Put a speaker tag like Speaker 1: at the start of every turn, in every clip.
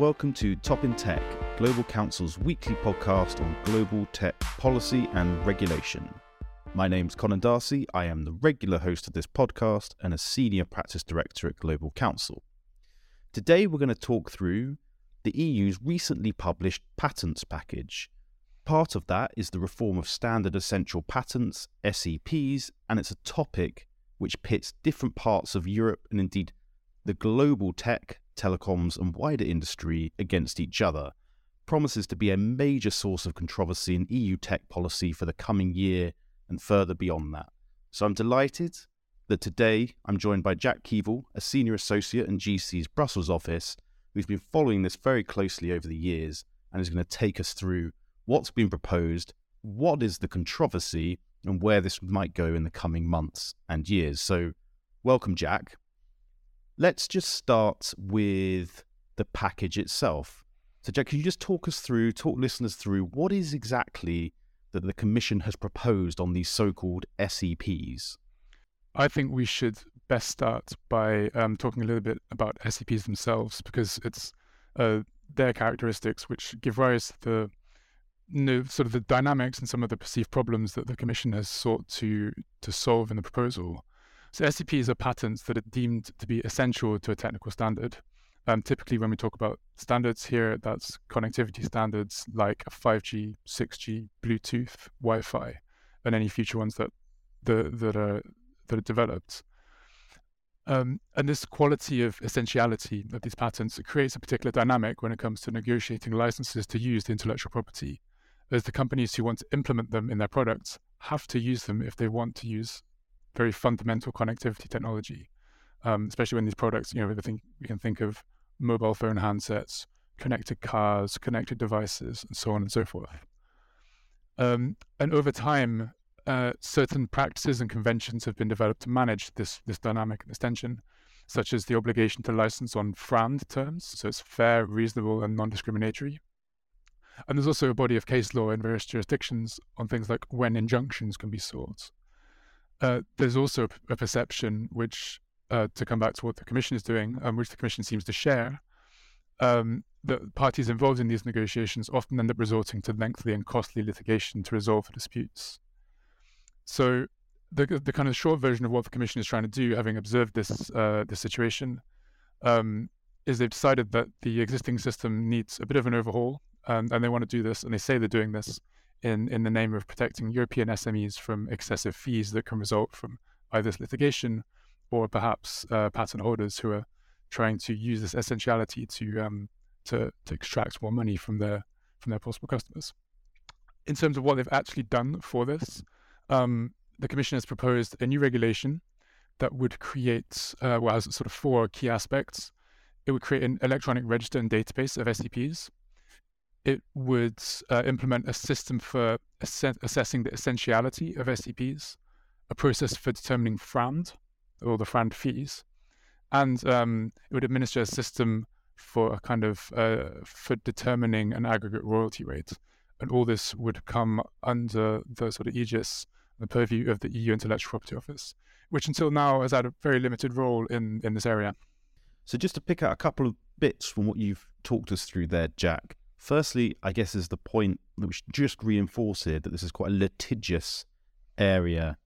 Speaker 1: welcome to Top in Tech, Global Counsel's weekly podcast on global tech policy and regulation. My name's Conan D'Arcy. I am the regular host of this podcast and a senior practice director at Global Counsel. Today, we're going to talk through the EU's recently published patents package. Part of that is the reform of standard essential patents, SEPs, and it's a topic which pits different parts of Europe and indeed the global tech, telecoms, and wider industry against each other. Promises to be a major source of controversy in EU tech policy for the coming year and further beyond that. So I'm delighted that today I'm joined by Jack Keevill, a senior associate in GC's Brussels office, who's been following this very closely over the years and is going to take us through what's been proposed, what is the controversy, and where this might go in the coming months and years. So, welcome, Jack. Let's just start with the package itself. So, Jack, can you just talk us through, talk listeners through what is exactly that the Commission has proposed on these so called SEPs?
Speaker 2: I think we should best start by um, talking a little bit about SEPs themselves because it's uh, their characteristics which give rise to the you know, sort of the dynamics and some of the perceived problems that the Commission has sought to to solve in the proposal. So SEPs are patents that are deemed to be essential to a technical standard. Um, typically, when we talk about standards here, that's connectivity standards like 5G, 6G, Bluetooth, Wi-Fi, and any future ones that that are that are developed. Um, and this quality of essentiality of these patents creates a particular dynamic when it comes to negotiating licenses to use the intellectual property as the companies who want to implement them in their products have to use them if they want to use very fundamental connectivity technology. Um, especially when these products, you know, think, we can think of mobile phone handsets, connected cars, connected devices, and so on and so forth. Um, and over time, uh, certain practices and conventions have been developed to manage this this dynamic and this tension, such as the obligation to license on FRAND terms, so it's fair, reasonable, and non-discriminatory, and there's also a body of case law in various jurisdictions on things like when injunctions can be sought. Uh, there's also a perception which, uh, to come back to what the Commission is doing, um, which the Commission seems to share, um, that parties involved in these negotiations often end up resorting to lengthy and costly litigation to resolve disputes. So, the, the kind of short version of what the Commission is trying to do, having observed this uh, this situation, um, is they've decided that the existing system needs a bit of an overhaul um, and they want to do this, and they say they're doing this in in the name of protecting European SMEs from excessive fees that can result from either litigation or perhaps uh, patent holders who are trying to use this essentiality to um, to to extract more money from their from their possible customers. In terms of what they've actually done for this, um, the Commission has proposed a new regulation that would create, uh, well, has sort of four key aspects. It would create an electronic register and database of SEPs it would uh, implement a system for ass- assessing the essentiality of SEPs, a process for determining FRAND, or the FRAND fees, and um, it would administer a system for a kind of uh, for determining an aggregate royalty rate. And all this would come under the sort of aegis, the purview of the EU Intellectual Property Office, which until now has had a very limited role in, in this area.
Speaker 1: So, just to pick out a couple of bits from what you've talked us through there, Jack, Firstly, I guess is the point which just reinforce here that this is quite a litigious area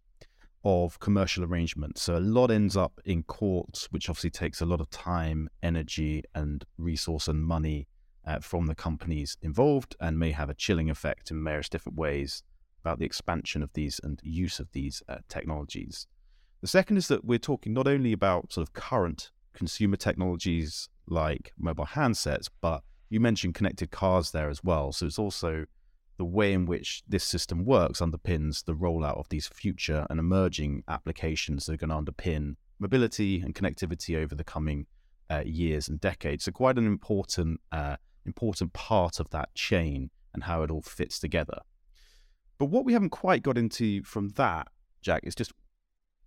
Speaker 1: of commercial arrangements. So a lot ends up in courts, which obviously takes a lot of time, energy, and resource and money uh, from the companies involved, and may have a chilling effect in various different ways about the expansion of these and use of these uh, technologies. The second is that we're talking not only about sort of current consumer technologies like mobile handsets, but you mentioned connected cars there as well. So it's also the way in which this system works underpins the rollout of these future and emerging applications that are going to underpin mobility and connectivity over the coming uh, years and decades. So quite an important uh, important part of that chain and how it all fits together. But what we haven't quite got into from that, Jack, is just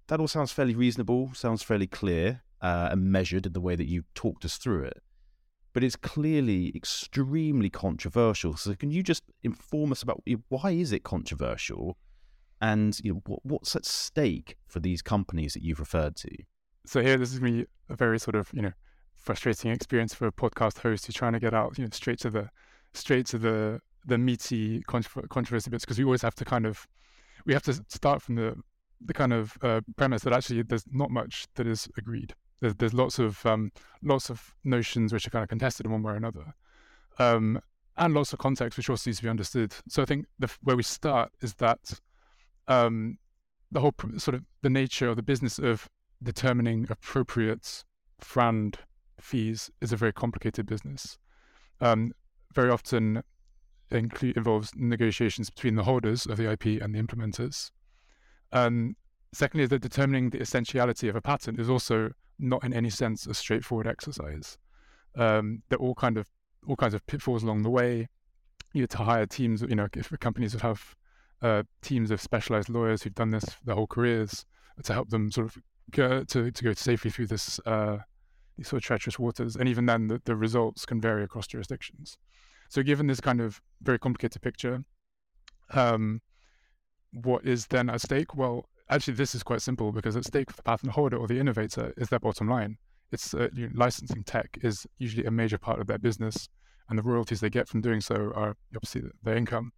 Speaker 1: that all sounds fairly reasonable, sounds fairly clear uh, and measured in the way that you talked us through it but it's clearly extremely controversial. So can you just inform us about why is it controversial, and you know what, what's at stake for these companies that you've referred to?
Speaker 2: So here, this is be a very sort of you know frustrating experience for a podcast host who's trying to get out, you know, straight to the straight to the the meaty controversy bits because we always have to kind of we have to start from the the kind of uh, premise that actually there's not much that is agreed. There's, there's lots of um, lots of notions which are kind of contested in one way or another, um, and lots of context which also needs to be understood. So I think the, where we start is that um, the whole sort of the nature of the business of determining appropriate FRAND fees is a very complicated business. Um, very often involves negotiations between the holders of the IP and the implementers. Um, secondly, that determining the essentiality of a patent is also not in any sense a straightforward exercise. Um, there are all kind of all kinds of pitfalls along the way. You have to hire teams, you know, if companies would have uh, teams of specialized lawyers who've done this their whole careers to help them sort of go to, to go safely through this uh, these sort of treacherous waters. And even then, the, the results can vary across jurisdictions. So, given this kind of very complicated picture, um, what is then at stake? Well, actually, this is quite simple because at stake for the patent holder or the innovator is their bottom line. It's uh, you know, licensing tech is usually a major part of their business, and the royalties they get from doing so are obviously their income.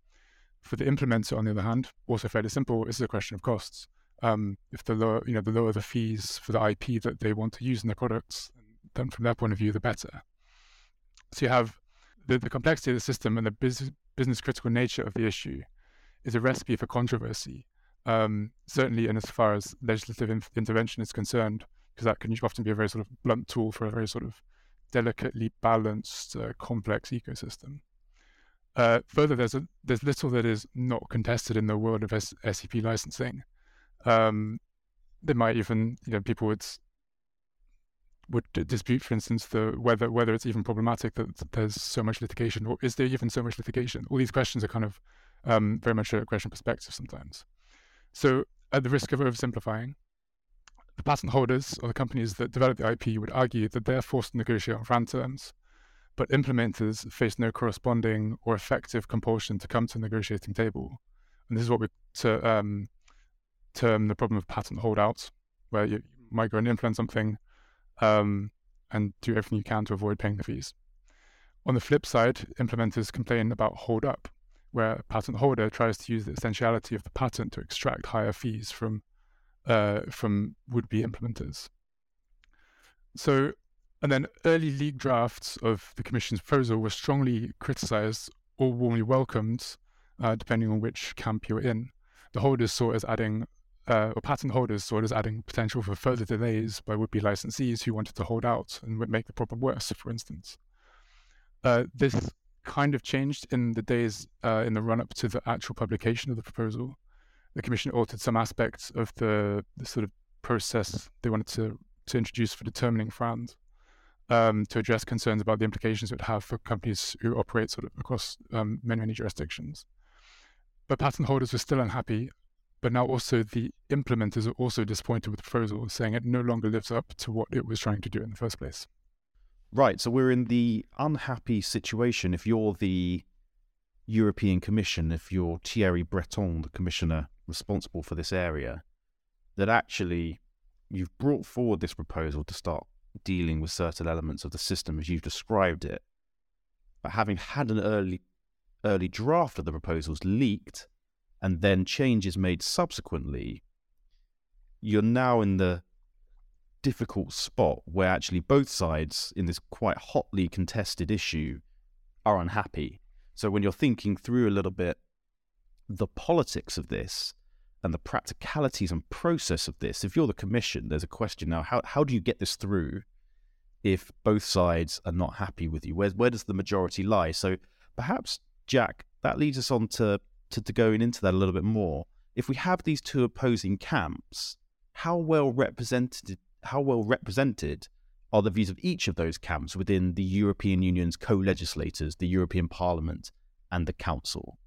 Speaker 2: For the implementer, on the other hand, also fairly simple. It's a question of costs. Um, if the lower, you know, the lower the fees for the IP that they want to use in their products, then from their point of view, the better. So you have the, the complexity of the system and the business, business critical nature of the issue is a recipe for controversy. Um, certainly, in as far as legislative in- intervention is concerned, because that can often be a very sort of blunt tool for a very sort of delicately balanced, uh, complex ecosystem. Uh, further, there's a, there's little that is not contested in the world of S- licensing. Um, there might even, you know, people would would dispute, for instance, the whether whether it's even problematic that there's so much litigation, or is there even so much litigation? All these questions are kind of um, very much a question of perspective sometimes. So, at the risk of oversimplifying, the patent holders or the companies that develop the IP would argue that they're forced to negotiate on FRAND terms, but implementers face no corresponding or effective compulsion to come to the negotiating table. And this is what we to, um, term the problem of patent holdouts, where you might go and implement something um, and do everything you can to avoid paying the fees. On the flip side, implementers complain about hold up, where a patent holder tries to use the essentiality of the patent to extract higher fees from uh, from would-be implementers. So, and then early leak drafts of the Commission's proposal were strongly criticized or warmly welcomed, uh, depending on which camp you're in. The holders saw it as adding uh, or patent holders saw it as adding potential for further delays by would-be licensees who wanted to hold out and would make the problem worse, for instance. Uh, this kind of changed in the days uh, in the run-up to the actual publication of the proposal. The Commission altered some aspects of the, the sort of process they wanted to, to introduce for determining FRAND um, to address concerns about the implications it would have for companies who operate sort of across um, many, many jurisdictions. But patent holders were still unhappy but now also the implementers are also disappointed with the proposal, saying it no longer lives up to what it was trying to do in the first place.
Speaker 1: Right. So we're in the unhappy situation. If you're the European Commission, if you're Thierry Breton, the commissioner responsible for this area, that actually you've brought forward this proposal to start dealing with certain elements of the system as you've described it. But having had an early early draft of the proposals leaked, and then changes made subsequently, you're now in the difficult spot where actually both sides in this quite hotly contested issue are unhappy. So when you're thinking through a little bit the politics of this and the practicalities and process of this, if you're the commission, there's a question now how, how do you get this through if both sides are not happy with you? Where, where does the majority lie? So perhaps, Jack, that leads us on to to, to going into that a little bit more, if we have these two opposing camps, how well represented how well represented are the views of each of those camps within the European Union's co-legislators, the European Parliament and the Council?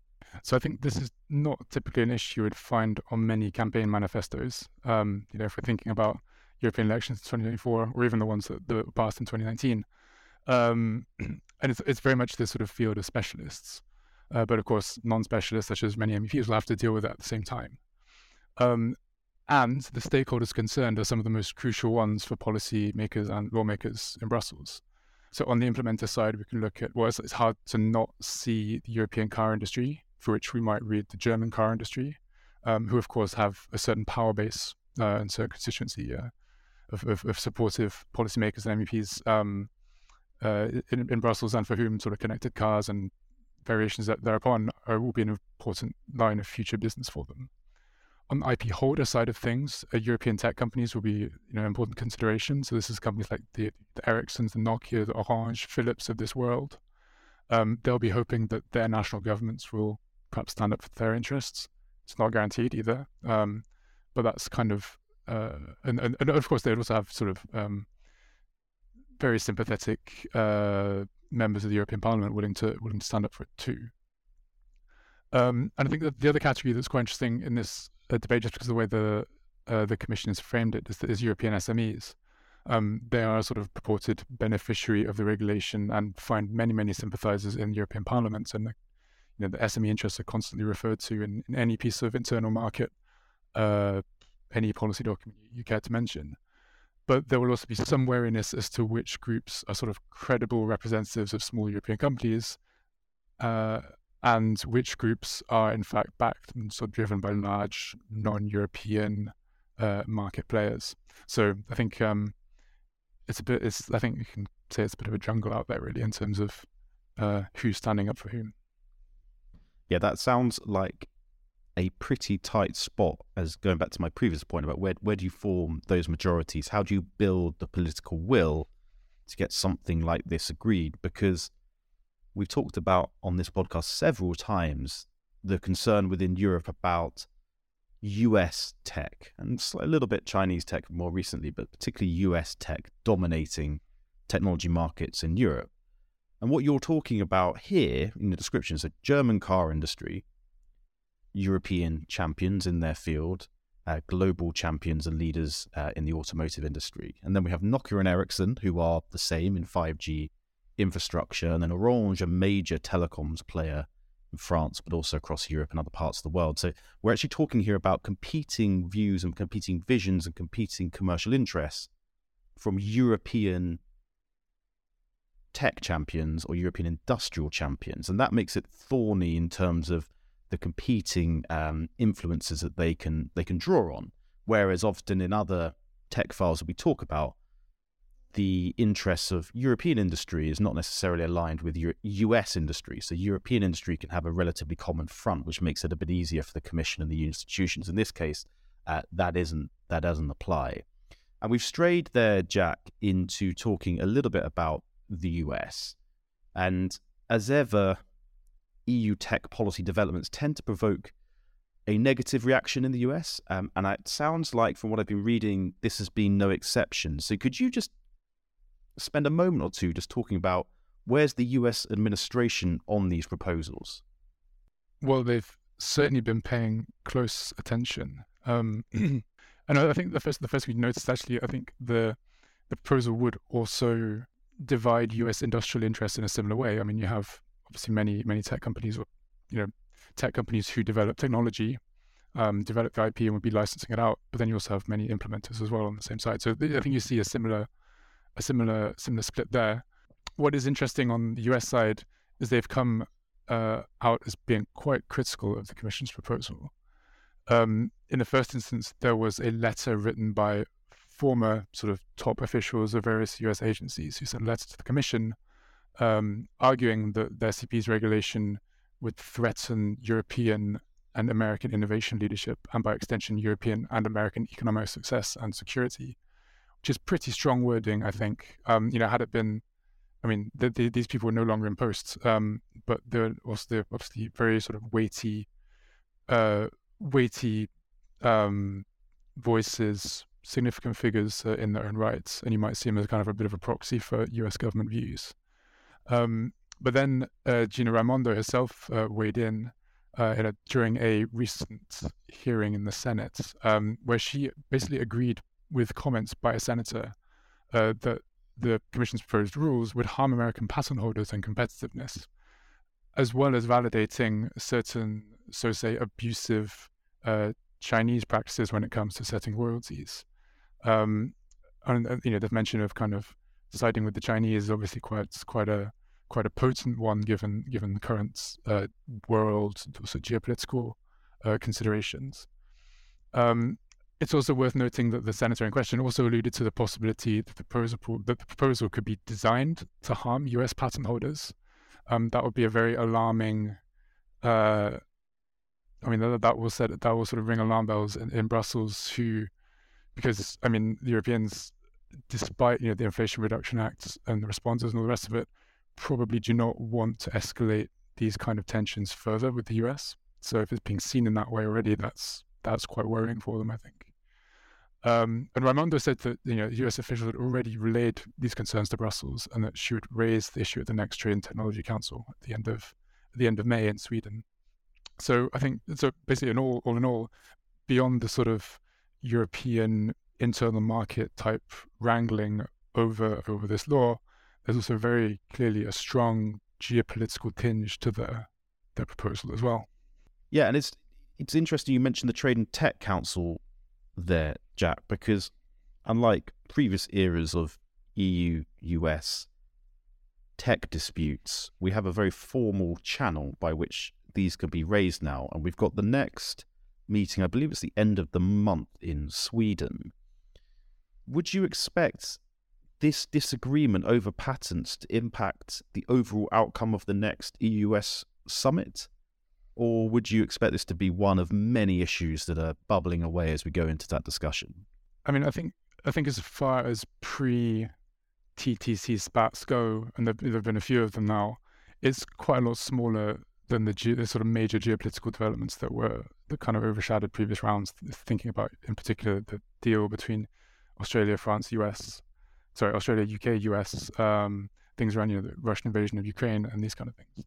Speaker 2: So I think this is not typically an issue you would find on many campaign manifestos. Um, you know, if we're thinking about European elections in 2024 or even the ones that, that passed in 2019, um, and it's, it's very much this sort of field of specialists. Uh, but of course, non-specialists such as many MEPs will have to deal with that at the same time. Um, and the stakeholders concerned are some of the most crucial ones for policymakers and lawmakers in Brussels. So on the implementer side, we can look at well, it's, it's hard to not see the European car industry, for which we might read the German car industry, um, who of course have a certain power base uh, and certain constituency uh, of, of, of, supportive policymakers and MEPs um, uh, in, in, Brussels, and for whom sort of connected cars and variations that thereupon are, will be an important line of future business for them on IP holder side of things, uh, European tech companies will be you know important consideration. So this is companies like the, the Ericssons, the Nokia, the Orange, Philips of this world. Um, they'll be hoping that their national governments will perhaps stand up for their interests. It's not guaranteed either, um, but that's kind of uh, and, and, and of course they'd also have sort of um, very sympathetic uh, members of the European Parliament willing to willing to stand up for it too. Um, and I think that the other category that's quite interesting in this the debate just because of the way the uh, the commission has framed it is, is European SMEs. Um, they are a sort of purported beneficiary of the regulation and find many, many sympathizers in European Parliament. And the, you know, the SME interests are constantly referred to in, in any piece of internal market, uh, any policy document you care to mention. But there will also be some wariness as to which groups are sort of credible representatives of small European companies uh, and which groups are in fact backed and sort of driven by large non-European uh, market players. So I think um, it's a bit. It's I think you can say it's a bit of a jungle out there, really, in terms of uh, who's standing up for whom.
Speaker 1: Yeah, that sounds like a pretty tight spot. As going back to my previous point about where where do you form those majorities? How do you build the political will to get something like this agreed? Because we've talked about on this podcast several times the concern within Europe about US tech and a little bit Chinese tech more recently, but particularly US tech dominating technology markets in Europe. And what you're talking about here in the description is a German car industry, European champions in their field, uh, global champions and leaders uh, in the automotive industry. And then we have Nokia and Ericsson, who are the same in 5G infrastructure, and then Orange, a major telecoms player in France, but also across Europe and other parts of the world. So we're actually talking here about competing views and competing visions and competing commercial interests from European tech champions or European industrial champions, and that makes it thorny in terms of the competing um, influences that they can they can draw on. Whereas often in other tech files that we talk about, the interests of European industry is not necessarily aligned with your US industry. So European industry can have a relatively common front, which makes it a bit easier for the Commission and the institutions. In this case, uh, that isn't that doesn't apply. And we've strayed there, Jack, into talking a little bit about the US. And as ever, EU tech policy developments tend to provoke a negative reaction in the US. Um, and it sounds like, from what I've been reading, this has been no exception. So could you just spend a moment or two just talking about where's the US administration on these proposals?
Speaker 2: Well, they've certainly been paying close attention. Um, and I think the first the first we noticed actually, I think the the proposal would also divide US industrial interests in a similar way. I mean, you have obviously many many tech companies, or you know, tech companies who develop technology, um, develop the IP and would be licensing it out. But then you also have many implementers as well on the same side. So I think you see a similar a similar similar split there. What is interesting on the US side is they've come uh, out as being quite critical of the Commission's proposal. Um, in the first instance, there was a letter written by former sort of top officials of various US agencies who sent a letter to the Commission um, arguing that the SEP's regulation would threaten European and American innovation leadership and by extension European and American economic success and security which is pretty strong wording, I think. Um, you know, had it been, I mean, the, the, these people were no longer in post, um, but there was the obviously very sort of weighty, uh, weighty um, voices, significant figures uh, in their own rights, and you might see them as kind of a bit of a proxy for U.S. government views. Um, but then uh, Gina Raimondo herself uh, weighed in. Uh, in a, during a recent hearing in the Senate, um, where she basically agreed with comments by a senator uh, that the Commission's proposed rules would harm American patent holders and competitiveness, as well as validating certain, so say, abusive uh, Chinese practices when it comes to setting royalties. Um, and you know, the mention of kind of siding with the Chinese is obviously quite quite a quite a potent one given given the current uh, world also geopolitical uh, considerations. Um, it's also worth noting that the senator in question also alluded to the possibility that the proposal that the proposal could be designed to harm U.S. patent holders. Um, that would be a very alarming. Uh, I mean, that, that will set that will sort of ring alarm bells in, in Brussels, who, because I mean, the Europeans, despite you know the Inflation Reduction Act and the responses and all the rest of it, probably do not want to escalate these kind of tensions further with the US. So if it's being seen in that way already, that's that's quite worrying for them, I think. Um, and Raimondo said that you know U.S. officials had already relayed these concerns to Brussels, and that she would raise the issue at the next Trade and Technology Council at the end of the end of May in Sweden. So I think so. Basically, in all, all in all, beyond the sort of European internal market type wrangling over over this law, there's also very clearly a strong geopolitical tinge to the the proposal as well.
Speaker 1: Yeah, and it's it's interesting you mentioned the Trade and Tech Council there, Jack, because unlike previous eras of EU US tech disputes, we have a very formal channel by which these can be raised now. And we've got the next meeting, I believe it's the end of the month in Sweden. Would you expect this disagreement over patents to impact the overall outcome of the next EU US summit? Or would you expect this to be one of many issues that are bubbling away as we go into that discussion?
Speaker 2: I mean, I think I think as far as pre TTC spats go, and there, have been a few of them now, it's quite a lot smaller than the, ge- the, sort of major geopolitical developments that were that kind of overshadowed previous rounds. Thinking about, in particular, the deal between Australia, France, US, sorry, Australia, UK, US, um, things around you know the Russian invasion of Ukraine and these kind of things.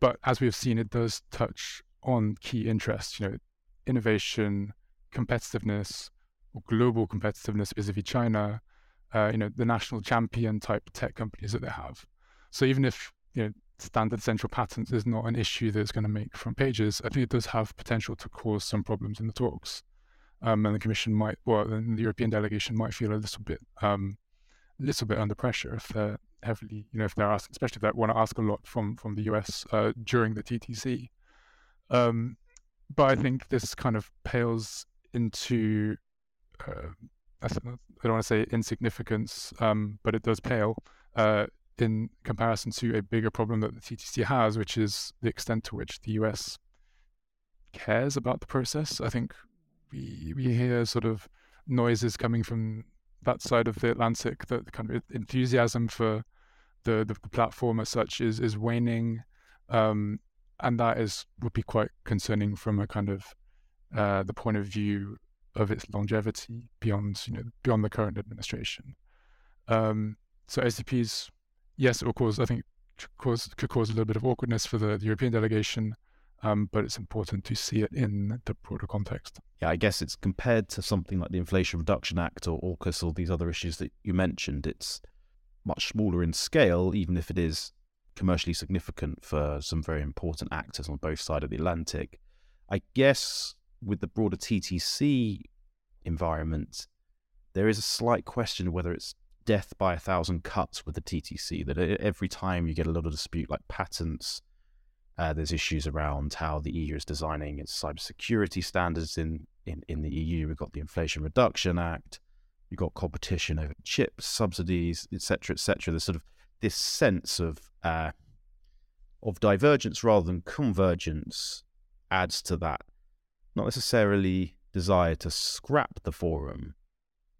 Speaker 2: But as we've seen, it does touch on key interests, you know, innovation, competitiveness, or global competitiveness vis-a-vis China, uh, you know, the national champion type tech companies that they have. So even if, you know, standard essential patents is not an issue that's going to make front pages, I think it does have potential to cause some problems in the talks. Um, and the Commission might, well, the European delegation might feel a little bit, um, a little bit under pressure if they're heavily, you know, if they're asking, especially if they want to ask a lot from from the US uh, during the TTC. Um, but I think this kind of pales into, uh, I don't want to say insignificance, um, but it does pale uh, in comparison to a bigger problem that the TTC has, which is the extent to which the US cares about the process. I think we we hear sort of noises coming from that side of the Atlantic that kind of enthusiasm for the, the, platform as such is is waning, um, and that is would be quite concerning from a kind of uh, the point of view of its longevity beyond you know beyond the current administration. Um, so SEPs, yes, of course, I think cause, could cause a little bit of awkwardness for the, the European delegation, um, but it's important to see it in the broader context.
Speaker 1: Yeah, I guess it's compared to something like the Inflation Reduction Act or AUKUS or these other issues that you mentioned. It's much smaller in scale, even if it is commercially significant for some very important actors on both sides of the Atlantic. I guess with the broader TTC environment, there is a slight question whether it's death by a thousand cuts with the TTC. That every time you get a lot of dispute like patents, uh, there's issues around how the EU is designing its cybersecurity standards in, in, in the EU. We've got the Inflation Reduction Act you've got competition over chips, subsidies, etc., etc. There's sort of this sense of uh, of divergence rather than convergence adds to that. Not necessarily desire to scrap the forum,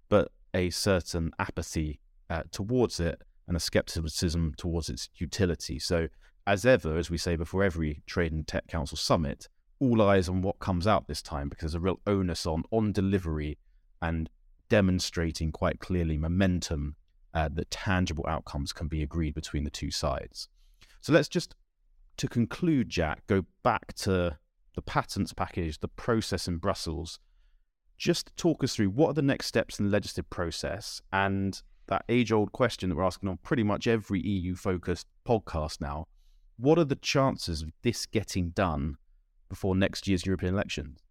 Speaker 1: but a certain apathy uh, towards it and a skepticism towards its utility. So, as ever, as we say before every Trade and Tech Council summit, all eyes on what comes out this time because there's a real onus on on delivery and demonstrating quite clearly momentum uh, that tangible outcomes can be agreed between the two sides. So let's just, to conclude, Jack, go back to the patents package, the process in Brussels. Just talk us through what are the next steps in the legislative process and that age old question that we're asking on pretty much every EU focused podcast now. What are the chances of this getting done before next year's European elections?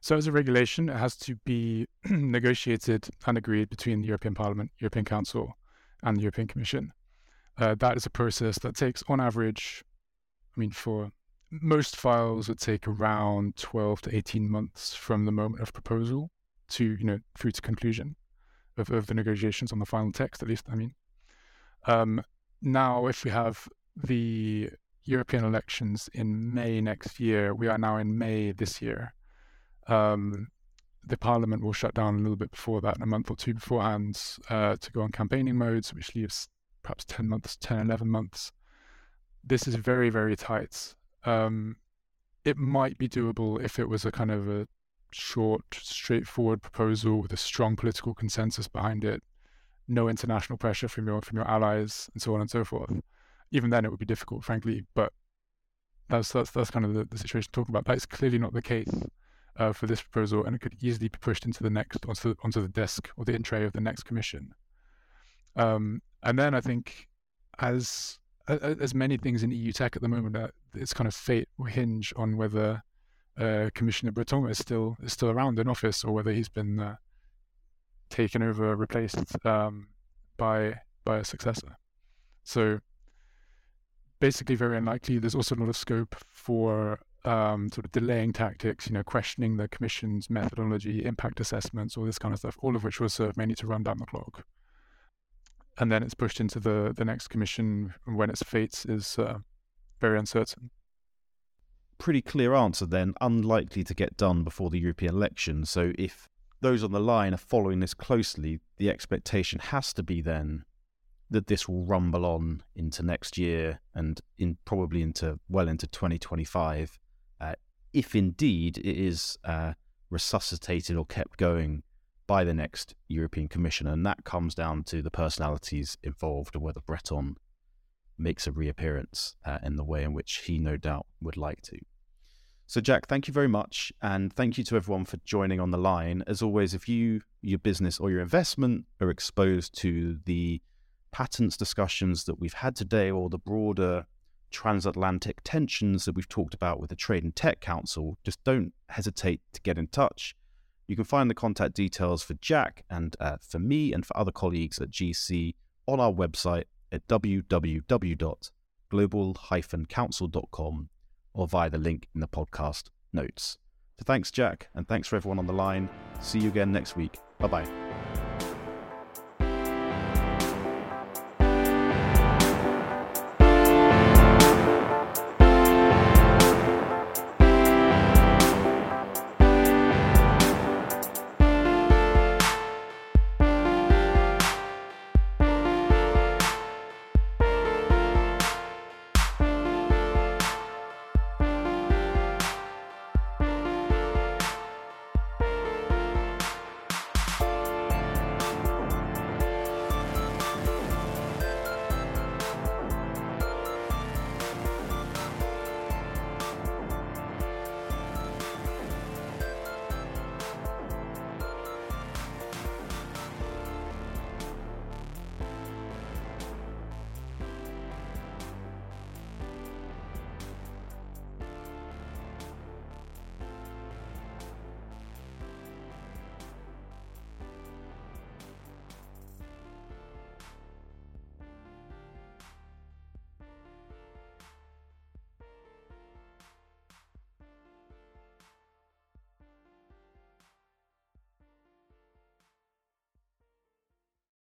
Speaker 2: So, as a regulation, it has to be negotiated and agreed between the European Parliament, European Council, and the European Commission. Uh, that is a process that takes, on average, I mean, for most files, would take around 12 to 18 months from the moment of proposal to, you know, through to conclusion of, of the negotiations on the final text, at least, I mean. Um, now, if we have the European elections in May next year, we are now in May this year. Um, the parliament will shut down a little bit before that, a month or two beforehand, uh, to go on campaigning modes, which leaves perhaps 10 months, 10, 11 months. This is very, very tight. Um, it might be doable if it was a kind of a short, straightforward proposal with a strong political consensus behind it, no international pressure from your from your allies, and so on and so forth. Even then, it would be difficult, frankly. But that's that's that's kind of the, the situation talking about. That is clearly not the case uh, for this proposal, and it could easily be pushed into the next onto the, onto the desk or the in tray of the next commission. Um, and then I think, as as many things in EU tech at the moment, uh, its kind of fate will hinge on whether uh, Commissioner Breton is still is still around in office or whether he's been uh, taken over, replaced um, by by a successor. So basically, very unlikely. There's also a lot of scope for um, sort of delaying tactics, you know, questioning the commission's methodology, impact assessments, all this kind of stuff, all of which will serve mainly to run down the clock. And then it's pushed into the, the next commission when its fate is uh, very uncertain.
Speaker 1: Pretty clear answer then, unlikely to get done before the European election. So if those on the line are following this closely, the expectation has to be then that this will rumble on into next year and in probably into well into 2025 uh, if indeed it is uh, resuscitated or kept going by the next European Commissioner. And that comes down to the personalities involved and whether Breton makes a reappearance uh, in the way in which he no doubt would like to. So, Jack, thank you very much. And thank you to everyone for joining on the line. As always, if you, your business, or your investment are exposed to the patents discussions that we've had today or the broader transatlantic tensions that we've talked about with the Trade and Tech Council, just don't hesitate to get in touch. You can find the contact details for Jack and uh, for me and for other colleagues at GC on our website at www.global-counsel.com or via the link in the podcast notes. So thanks, Jack, and thanks for everyone on the line. See you again next week. Bye bye.